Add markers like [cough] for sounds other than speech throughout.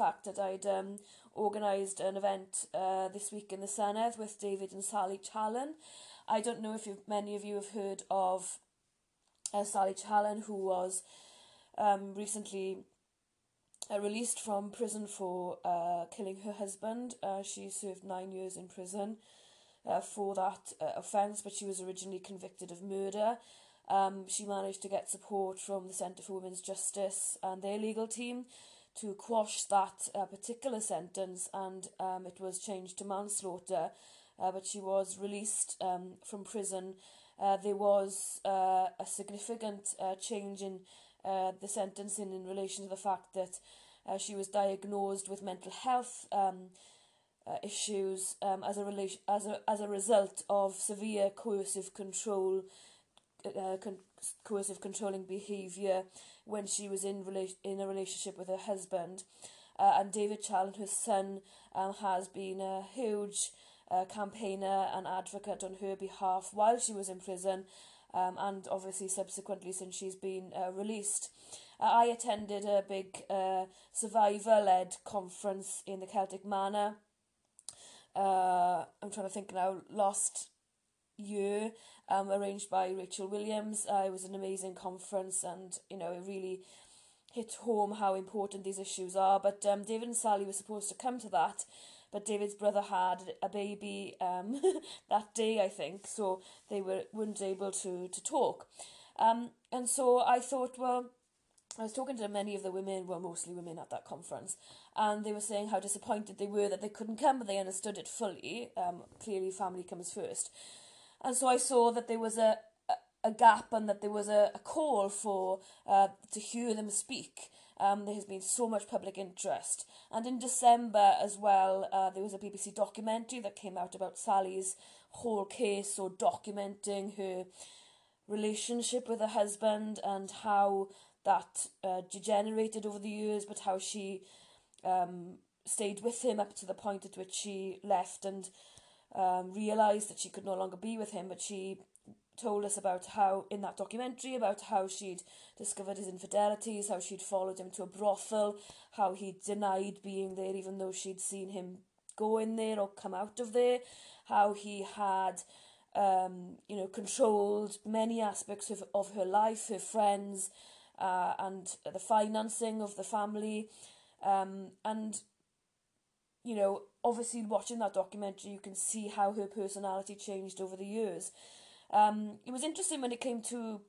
fact that I'd um, organised an event uh, this week in the Senedd with David and Sally Challen. I don't know if many of you have heard of uh, Sally Challen, who was um, recently uh, released from prison for uh, killing her husband. Uh, she served nine years in prison uh, for that uh, offence, but she was originally convicted of murder. Um, she managed to get support from the Centre for Women's Justice and their legal team to quash that uh, particular sentence, and um, it was changed to manslaughter. Uh, but she was released um, from prison. Uh, there was uh, a significant uh, change in uh, the sentencing in relation to the fact that she was diagnosed with mental health um, issues um, as a as a as a result of severe coercive control, con- coercive controlling behaviour when she was in rela- in a relationship with her husband, uh, and David Challen, her son, um, has been a huge uh, campaigner and advocate on her behalf while she was in prison, um, and obviously subsequently since she's been uh, released. Uh, I attended a big uh, survivor led conference in the Celtic Manor uh, I'm trying to think now, last year, um, arranged by Rachel Williams. Uh, it was an amazing conference and, you know, it really hit home how important these issues are. But um, David and Sally were supposed to come to that, but David's brother had a baby um, [laughs] that day, I think, so they were, weren't able to, to talk. Um, and so I thought, well, I was talking to many of the women, well, mostly women at that conference, and they were saying how disappointed they were that they couldn't come, but they understood it fully. Um, clearly, family comes first. and so I saw that there was a a a gap and that there was a a call for uh, to hear them speak. Um, there has been so much public interest. And in December as well, uh, there was a BBC documentary that came out about Sally's whole case, so documenting her relationship with her husband and how that uh, degenerated over the years, but how she um, stayed with him up to the point at which she left and um, realised that she could no longer be with him. But she told us about how, in that documentary, about how she'd discovered his infidelities, how she'd followed him to a brothel, how he denied being there even though she'd seen him go in there or come out of there, how he had. Um, you know, controlled many aspects of, of her life, her friends, uh, and the financing of the family. Um, and, you know, obviously watching that documentary, you can see how her personality changed over the years. Um, it was interesting when it came to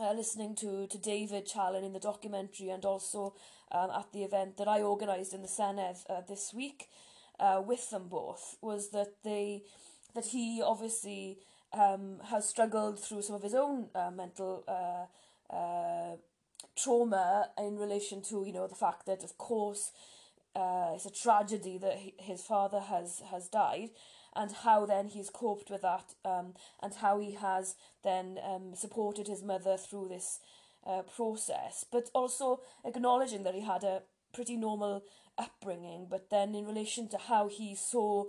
uh, listening to, to David Challen in the documentary and also um, at the event that I organised in the Senedd uh, this week uh, with them both was that they that he obviously um, has struggled through some of his own uh, mental uh, uh, trauma in relation to you know the fact that of course uh, it's a tragedy that he, his father has has died and how then he's coped with that um, and how he has then um, supported his mother through this uh, process. But also acknowledging that he had a pretty normal upbringing but then in relation to how he saw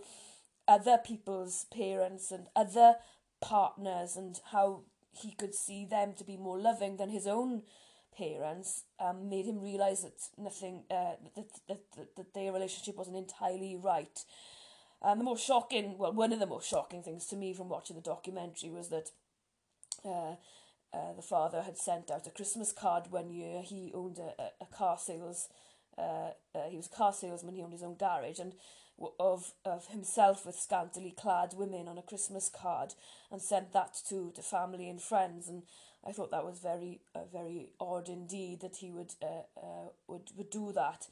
other people's parents and other partners and how he could see them to be more loving than his own parents um made him realise that nothing uh that that that that their relationship wasn't entirely right. And the most shocking well one of the most shocking things to me from watching the documentary was that uh uh the father had sent out a Christmas card one year. He owned a a, a car sales uh, uh, he was a car salesman. He owned his own garage and of of himself with scantily clad women on a Christmas card and sent that to to family and friends and I thought that was very uh, very odd indeed that he would uh, uh, would would do that.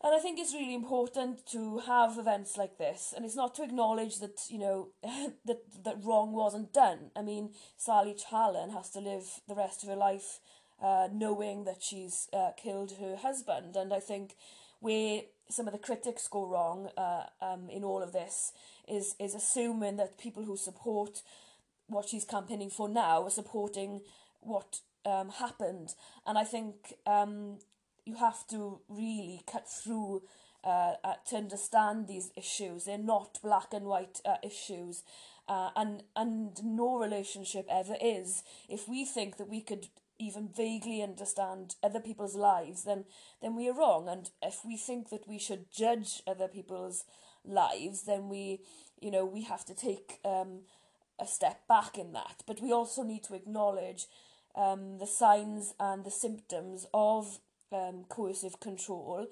And I think it's really important to have events like this, and it's not to acknowledge that you know [laughs] that that wrong wasn't done. I mean, Sally Challen has to live the rest of her life uh, knowing that she's uh, killed her husband, and I think where some of the critics go wrong uh, um, in all of this is is assuming that people who support what she's campaigning for now are supporting what um, happened. And I think um, you have to really cut through uh, uh, to understand these issues. They're not black and white uh, issues. Uh, and and no relationship ever is. If we think that we could even vaguely understand other people's lives, then then we are wrong. And if we think that we should judge other people's lives, then we, you know, we have to take um, a step back in that. But we also need to acknowledge um, the signs and the symptoms of um, coercive control,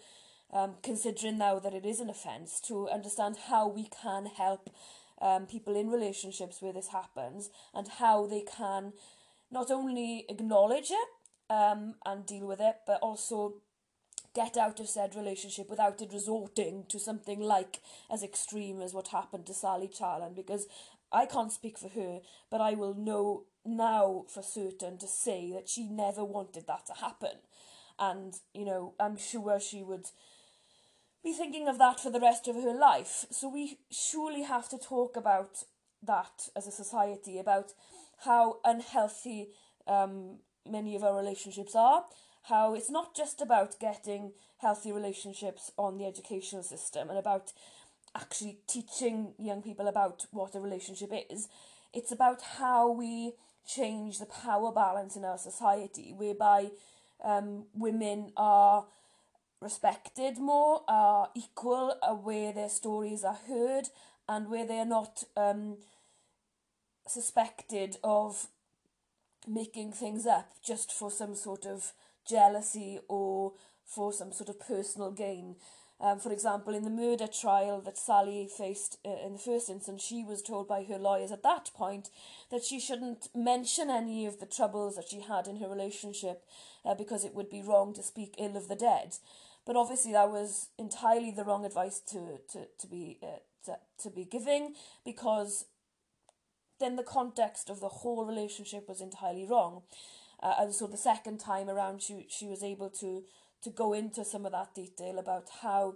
um, considering now that it is an offence, to understand how we can help um, people in relationships where this happens and how they can not only acknowledge it um, and deal with it, but also get out of said relationship without it resorting to something like as extreme as what happened to Sally Challen because I can't speak for her, but I will know now for certain to say that she never wanted that to happen. And, you know, I'm sure she would be thinking of that for the rest of her life. So we surely have to talk about that as a society, about how unhealthy um, many of our relationships are, how it's not just about getting healthy relationships on the educational system and about actually teaching young people about what a relationship is. It's about how we change the power balance in our society, whereby um, women are respected more, are equal, where their stories are heard, and where they are not um, suspected of making things up just for some sort of jealousy or for some sort of personal gain. Um, for example, in the murder trial that Sally faced uh, in the first instance, she was told by her lawyers at that point that she shouldn't mention any of the troubles that she had in her relationship uh, because it would be wrong to speak ill of the dead. But obviously, that was entirely the wrong advice to to to be uh, to, to be giving because then the context of the whole relationship was entirely wrong. Uh, and so the second time around, she she was able to to go into some of that detail about how,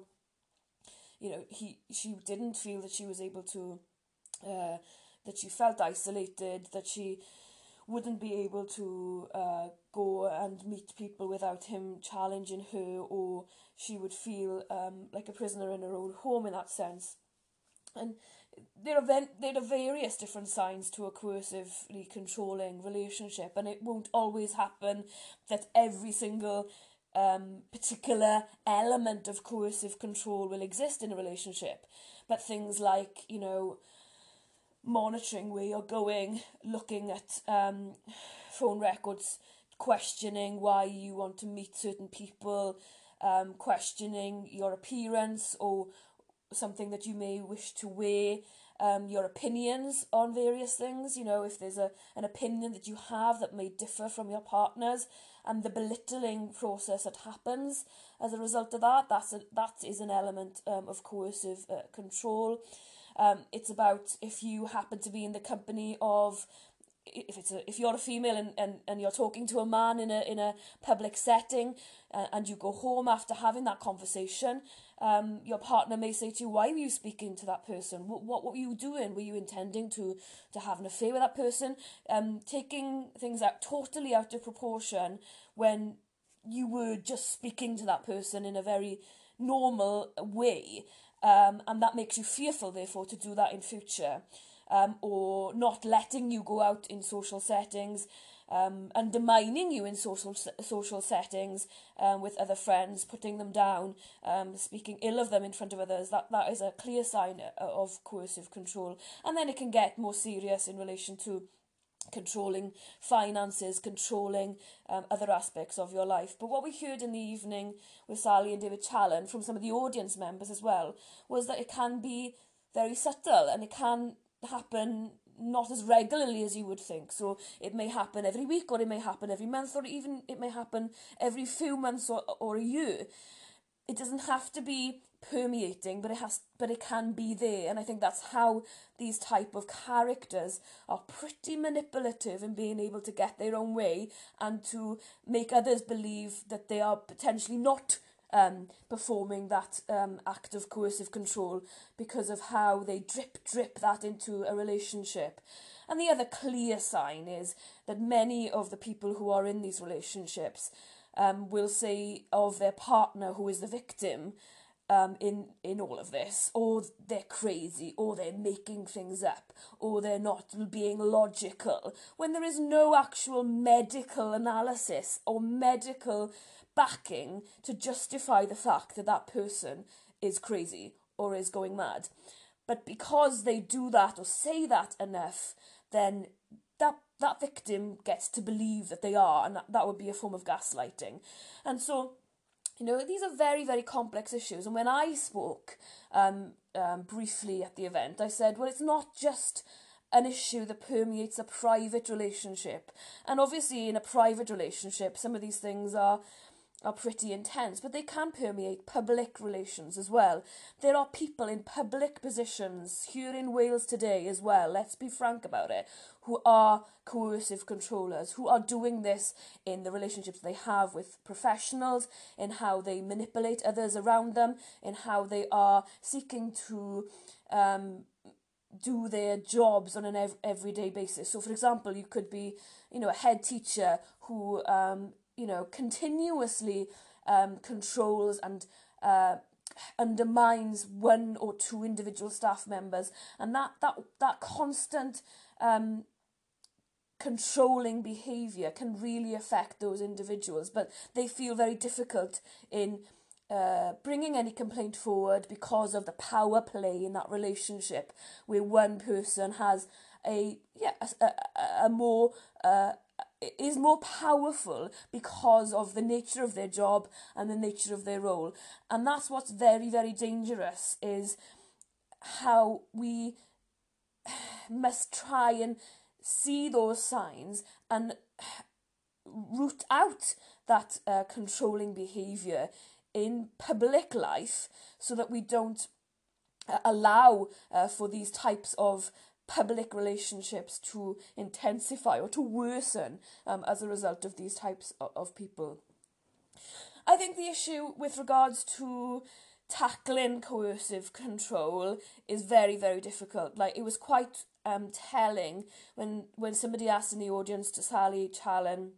you know, he she didn't feel that she was able to, uh, that she felt isolated, that she wouldn't be able to uh, go and meet people without him challenging her, or she would feel um, like a prisoner in her own home in that sense. And there are there are various different signs to a coercively controlling relationship, and it won't always happen that every single um, particular element of coercive control will exist in a relationship. But things like you know monitoring where you're going, looking at um, phone records, questioning why you want to meet certain people, um, questioning your appearance or something that you may wish to weigh um, your opinions on various things. You know, if there's a an opinion that you have that may differ from your partner's, and the belittling process that happens as a result of that, that's a, that is an element um, of coercive uh, control. Um, it's about if you happen to be in the company of if it's a, if you're a female and, and, and you're talking to a man in a in a public setting uh, and you go home after having that conversation um, your partner may say to you why were you speaking to that person? What, what, what were you doing? Were you intending to to have an affair with that person? Um, taking things out totally out of proportion when you were just speaking to that person in a very normal way um, and that makes you fearful therefore to do that in future um, or not letting you go out in social settings, um, undermining you in social social settings um, with other friends, putting them down, um, speaking ill of them in front of others. That that is a clear sign uh, of coercive control, and then it can get more serious in relation to controlling finances, controlling um, other aspects of your life. But what we heard in the evening with Sally and David Challen from some of the audience members as well was that it can be very subtle and it can happen not as regularly as you would think. So it may happen every week or it may happen every month or even it may happen every few months or, or a year. It doesn't have to be permeating but it has but it can be there and I think that's how these type of characters are pretty manipulative in being able to get their own way and to make others believe that they are potentially not um, performing that um, act of coercive control because of how they drip drip that into a relationship. And the other clear sign is that many of the people who are in these relationships um, will say of their partner who is the victim um, in in all of this, or they're crazy, or they're making things up, or they're not being logical, when there is no actual medical analysis or medical backing to justify the fact that that person is crazy or is going mad. But because they do that or say that enough, then that that victim gets to believe that they are, and that, that would be a form of gaslighting. And so you know, these are very, very complex issues. And when I spoke um, um, briefly at the event, I said, well, it's not just an issue that permeates a private relationship. And obviously, in a private relationship, some of these things are are pretty intense, but they can permeate public relations as well. There are people in public positions here in Wales today as well, let's be frank about it, who are coercive controllers, who are doing this in the relationships they have with professionals, in how they manipulate others around them, in how they are seeking to um, do their jobs on an ev- everyday basis. So, for example, you could be, you know, a head teacher who um, you know, continuously um, controls and uh, undermines one or two individual staff members, and that that that constant um, controlling behaviour can really affect those individuals. But they feel very difficult in uh, bringing any complaint forward because of the power play in that relationship, where one person has a yeah a, a, a more uh, is more powerful because of the nature of their job and the nature of their role. And that's what's very, very dangerous is how we must try and see those signs and root out that uh, controlling behavior in public life so that we don't uh, allow uh, for these types of public relationships to intensify or to worsen um, as a result of these types of, of people. I think the issue with regards to tackling coercive control is very very difficult like it was quite um telling when when somebody asked in the audience to Sally Challen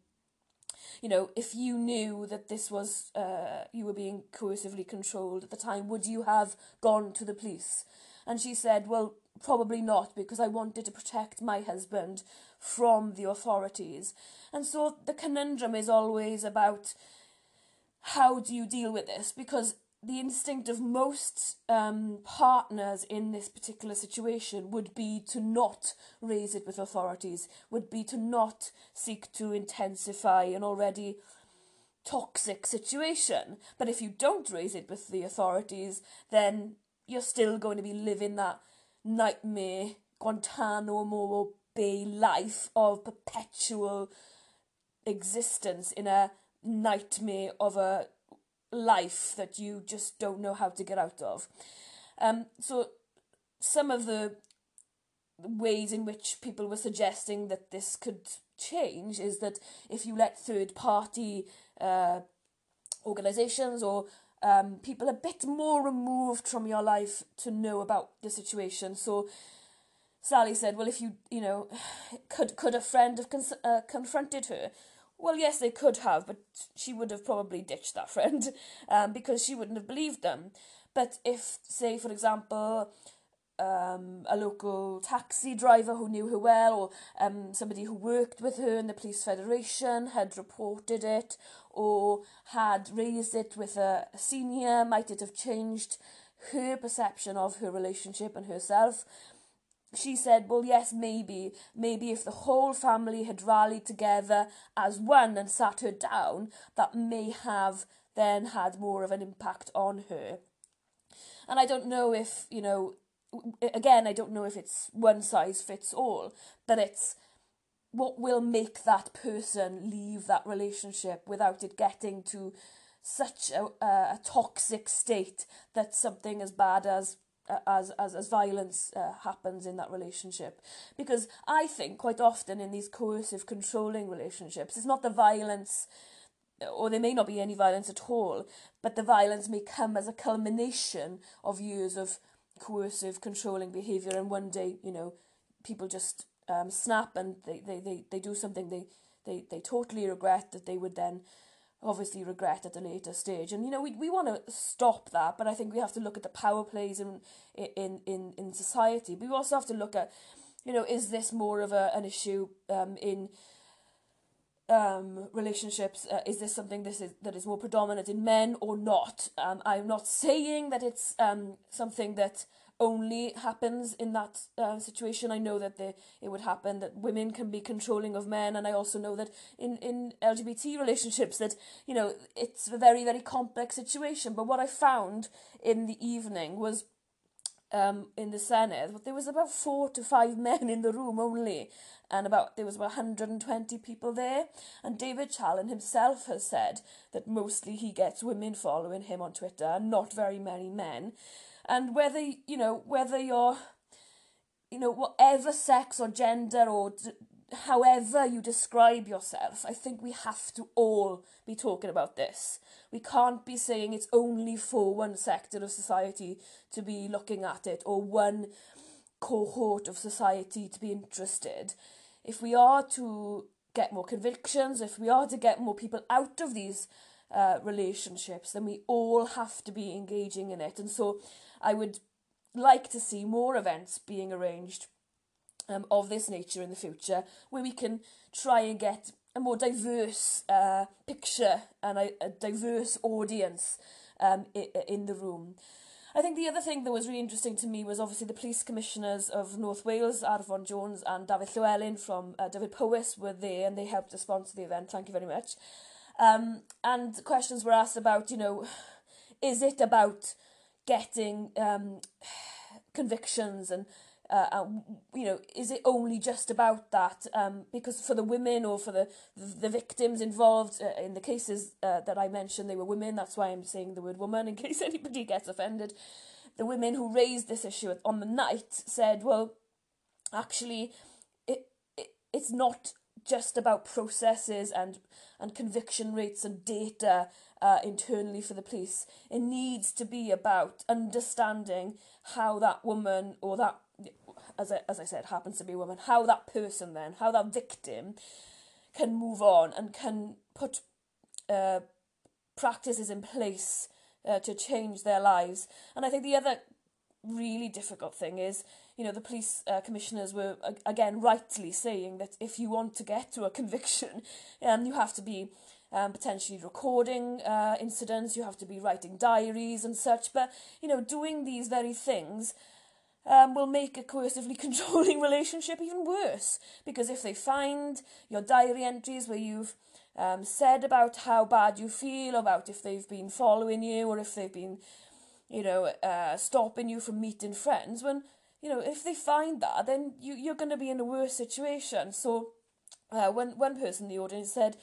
you know if you knew that this was uh you were being coercively controlled at the time would you have gone to the police and she said well probably not because I wanted to protect my husband from the authorities. And so the conundrum is always about how do you deal with this because the instinct of most um, partners in this particular situation would be to not raise it with authorities, would be to not seek to intensify an already toxic situation. But if you don't raise it with the authorities, then you're still going to be living that nightmare Guantanamo Bay life of perpetual existence in a nightmare of a life that you just don't know how to get out of. Um, so some of the ways in which people were suggesting that this could change is that if you let third party uh, organizations or um, people a bit more removed from your life to know about the situation. So Sally said, well, if you, you know, [sighs] could could a friend have cons- uh, confronted her? Well, yes, they could have, but she would have probably ditched that [laughs] friend um, because she wouldn't have believed them. But if, say, for example, um, a local taxi driver who knew her well, or um, somebody who worked with her in the police federation had reported it, or had raised it with a senior, might it have changed her perception of her relationship and herself? She said, Well, yes, maybe. Maybe if the whole family had rallied together as one and sat her down, that may have then had more of an impact on her. And I don't know if, you know, again, I don't know if it's one size fits all, but it's what will make that person leave that relationship without it getting to such a, a, toxic state that something as bad as as as as violence uh, happens in that relationship? Because i think quite often in these coercive controlling relationships it's not the violence or there may not be any violence at all but the violence may come as a culmination of years of coercive controlling behavior and one day you know people just um, snap and they, they, they, they do something they, they, they totally regret that they would then obviously regret at a later stage. And you know, we we want to stop that, but I think we have to look at the power plays in in in in society. But we also have to look at, you know, is this more of a an issue um, in um, relationships? Uh, is this something this is that is more predominant in men or not? Um, I'm not saying that it's um, something that only happens in that uh, situation. I know that the, it would happen that women can be controlling of men, and I also know that in, in LGBT relationships that you know it's a very very complex situation. But what I found in the evening was um, in the Senedd, there was about four to five [laughs] men in the room only, and about there was about 120 people there. And David Challen himself has said that mostly he gets women following him on Twitter, not very many men and whether you know whether you're you know whatever sex or gender or however you describe yourself, I think we have to all be talking about this. We can't be saying it's only for one sector of society to be looking at it or one cohort of society to be interested. If we are to get more convictions, if we are to get more people out of these uh, relationships then we all have to be engaging in it and so I would like to see more events being arranged um, of this nature in the future where we can try and get a more diverse uh, picture and a, a diverse audience um, in, the room. I think the other thing that was really interesting to me was obviously the police commissioners of North Wales, Arfon Jones and David Llywelyn from uh, Dyfed Powys were there and they helped to sponsor the event. Thank you very much. Um, and questions were asked about, you know, is it about getting um, convictions and uh, uh, you know, is it only just about that? Um, because for the women or for the the victims involved uh, in the cases uh, that I mentioned, they were women. That's why I'm saying the word woman in [laughs] case anybody gets offended. The women who raised this issue on the night said, well, actually, it, it it's not just about processes and and conviction rates and data uh, internally for the police. It needs to be about understanding how that woman or that as I, as I said happens to be a woman how that person then how that victim can move on and can put uh, practices in place uh, to change their lives. And I think the other really difficult thing is you know, the police uh, commissioners were again rightly saying that if you want to get to a conviction, [laughs] um, you have to be um, potentially recording uh, incidents, you have to be writing diaries and such. But, you know, doing these very things um, will make a coercively [laughs] controlling relationship even worse. Because if they find your diary entries where you've um, said about how bad you feel, about if they've been following you or if they've been, you know, uh, stopping you from meeting friends, when, you know, if they find that, then you, you're going to be in a worse situation. So, uh, one, one person in the audience said,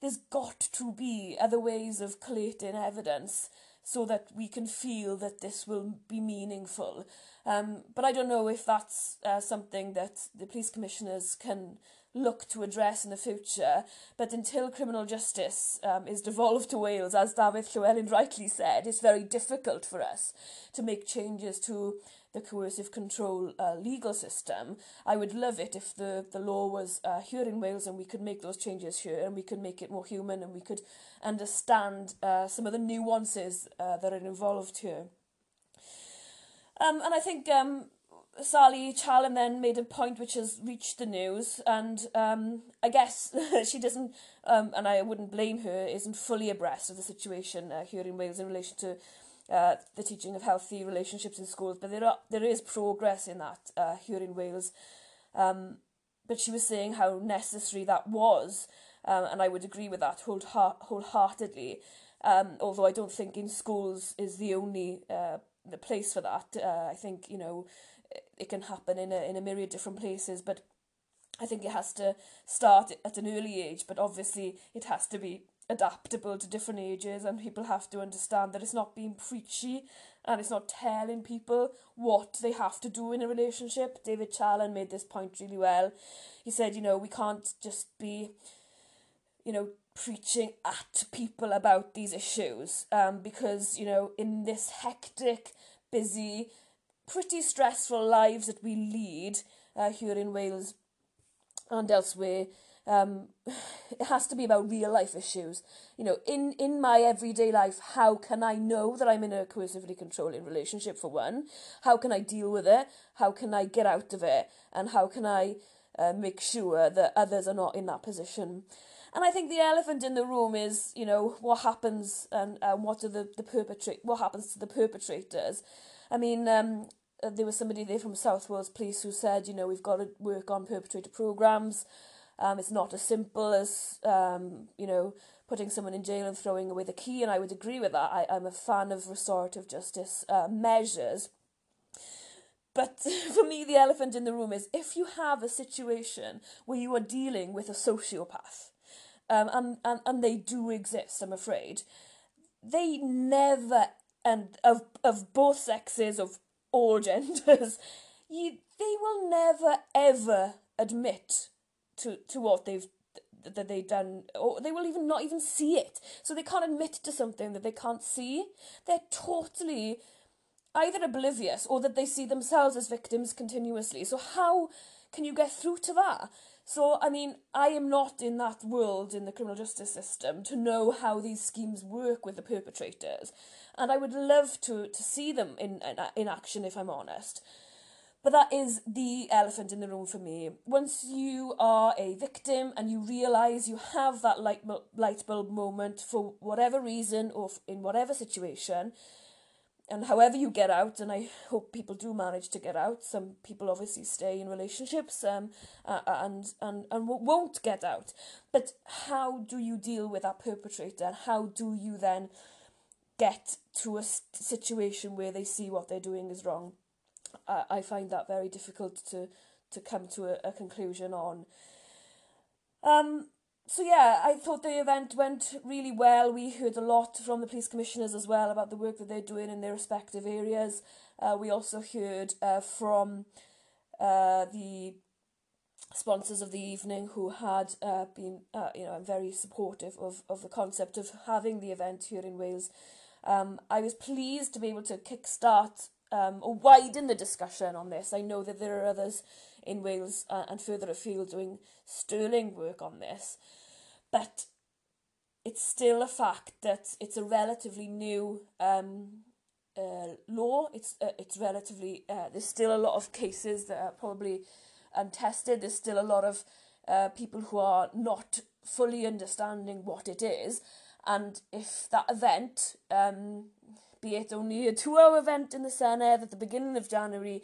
there's got to be other ways of collating evidence so that we can feel that this will be meaningful. Um, but I don't know if that's uh, something that the police commissioners can look to address in the future. But until criminal justice um, is devolved to Wales, as David Llywelyn rightly said, it's very difficult for us to make changes to the coercive control uh, legal system. I would love it if the, the law was uh, here in Wales and we could make those changes here and we could make it more human and we could understand uh, some of the nuances uh, that are involved here. Um, and I think um, Sally Challen then made a point which has reached the news, and um, I guess [laughs] she doesn't, um, and I wouldn't blame her, isn't fully abreast of the situation uh, here in Wales in relation to uh, the teaching of healthy relationships in schools, but there are there is progress in that uh, here in Wales. Um, but she was saying how necessary that was, um, and I would agree with that whole wholeheartedly. Um, although I don't think in schools is the only uh, the place for that. Uh, I think you know it can happen in a in a myriad different places, but I think it has to start at an early age. But obviously, it has to be adaptable to different ages and people have to understand that it's not being preachy and it's not telling people what they have to do in a relationship. David Challen made this point really well. He said, you know, we can't just be, you know, preaching at people about these issues um, because, you know, in this hectic, busy, pretty stressful lives that we lead uh, here in Wales and elsewhere, um, [sighs] it has to be about real life issues. You know, in, in my everyday life, how can I know that I'm in a coercively controlling relationship for one? How can I deal with it? How can I get out of it? And how can I uh, make sure that others are not in that position? And I think the elephant in the room is, you know, what happens and, and what are the, the perpetrate what happens to the perpetrators? I mean, um, uh, there was somebody there from South Wales Police who said, you know, we've got to work on perpetrator programs Um, it's not as simple as, um, you know, putting someone in jail and throwing away the key, and I would agree with that. I, I'm a fan of restorative justice uh, measures. But [laughs] for me, the elephant in the room is if you have a situation where you are dealing with a sociopath, um, and, and, and they do exist, I'm afraid, they never, and of, of both sexes, of all [laughs] genders, you, they will never ever admit to to what they've that they've done or they will even not even see it. So they can't admit to something that they can't see. They're totally either oblivious or that they see themselves as victims continuously. So how can you get through to that? So I mean, I am not in that world in the criminal justice system to know how these schemes work with the perpetrators, and I would love to to see them in in, in action if I'm honest. But that is the elephant in the room for me. Once you are a victim and you realise you have that light, light bulb moment for whatever reason or in whatever situation, and however you get out, and I hope people do manage to get out. Some people obviously stay in relationships um, and, and, and won't get out. But how do you deal with that perpetrator? How do you then get to a situation where they see what they're doing is wrong? I I find that very difficult to to come to a, a conclusion on. Um, so yeah, I thought the event went really well. We heard a lot from the police commissioners as well about the work that they're doing in their respective areas. Uh, we also heard uh, from uh, the sponsors of the evening who had uh, been uh, you know very supportive of of the concept of having the event here in Wales. Um, I was pleased to be able to kickstart um, or widen the discussion on this. I know that there are others in Wales uh, and further afield doing sterling work on this, but it's still a fact that it's a relatively new um, uh, law. It's uh, it's relatively uh, there's still a lot of cases that are probably untested. There's still a lot of uh, people who are not fully understanding what it is, and if that event um, be it only a two hour event in the Senedd at the beginning of January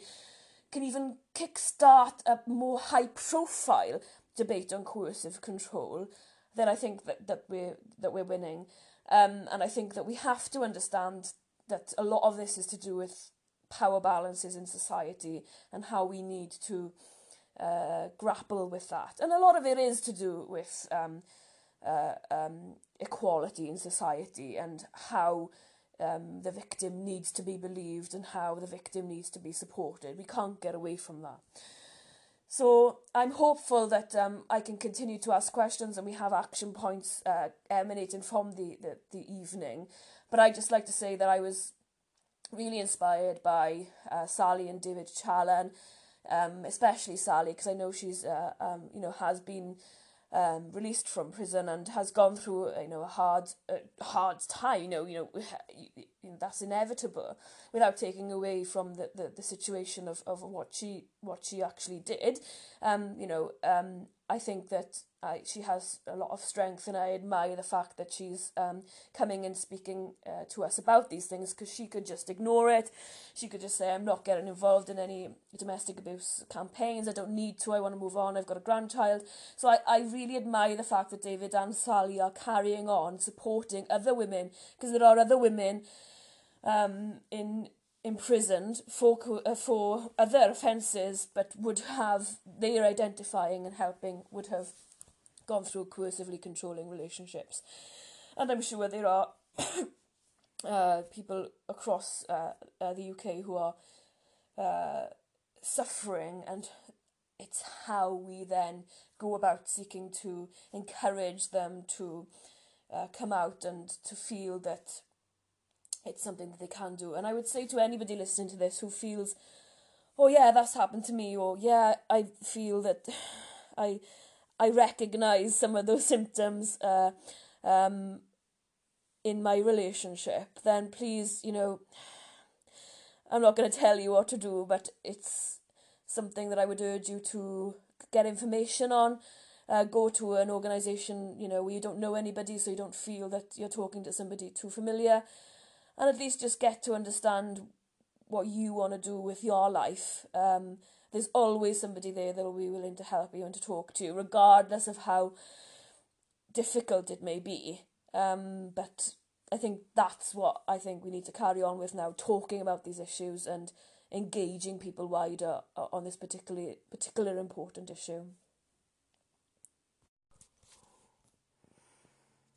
can even kickstart a more high profile debate on coercive control, then I think that, that we're that we're winning. Um, and I think that we have to understand that a lot of this is to do with power balances in society and how we need to uh, grapple with that. And a lot of it is to do with um, uh, um, equality in society and how um, the victim needs to be believed and how the victim needs to be supported. We can't get away from that. So I'm hopeful that um, I can continue to ask questions and we have action points uh, emanating from the, the, the evening. But I'd just like to say that I was really inspired by uh, Sally and David Challen, um, especially Sally, because I know she's, uh, um, you know, has been um, released from prison and has gone through you know a hard hard time you know you know, you know that's inevitable without taking away from the, the, the situation of, of what she what she actually did. Um you know um I think that She has a lot of strength and I admire the fact that she's um, coming and speaking uh, to us about these things because she could just ignore it. She could just say, I'm not getting involved in any domestic abuse campaigns. I don't need to. I want to move on. I've got a grandchild. So I, I really admire the fact that David and Sally are carrying on supporting other women because there are other women um, in imprisoned for uh, for other offences but would have their identifying and helping would have gone through coercively controlling relationships. And I'm sure there are [coughs] uh, people across uh, uh, the UK who are uh, suffering, and it's how we then go about seeking to encourage them to uh, come out and to feel that it's something that they can do. And I would say to anybody listening to this who feels, oh yeah, that's happened to me, or yeah, I feel that [sighs] I I recognise some of those [laughs] symptoms uh, um, in my relationship, then please, you know, I'm not going to tell you what to do, but it's something that I would urge you to get information on. Uh, go to an organisation, you know, where you don't know anybody, so you don't feel that you're talking to somebody too familiar, and at least just get to understand what you want to do with your life. Um, there's always somebody there that will be willing to help you and to talk to you, regardless of how difficult it may be. Um, but I think that's what I think we need to carry on with now, talking about these issues and engaging people wider on this particularly particular important issue.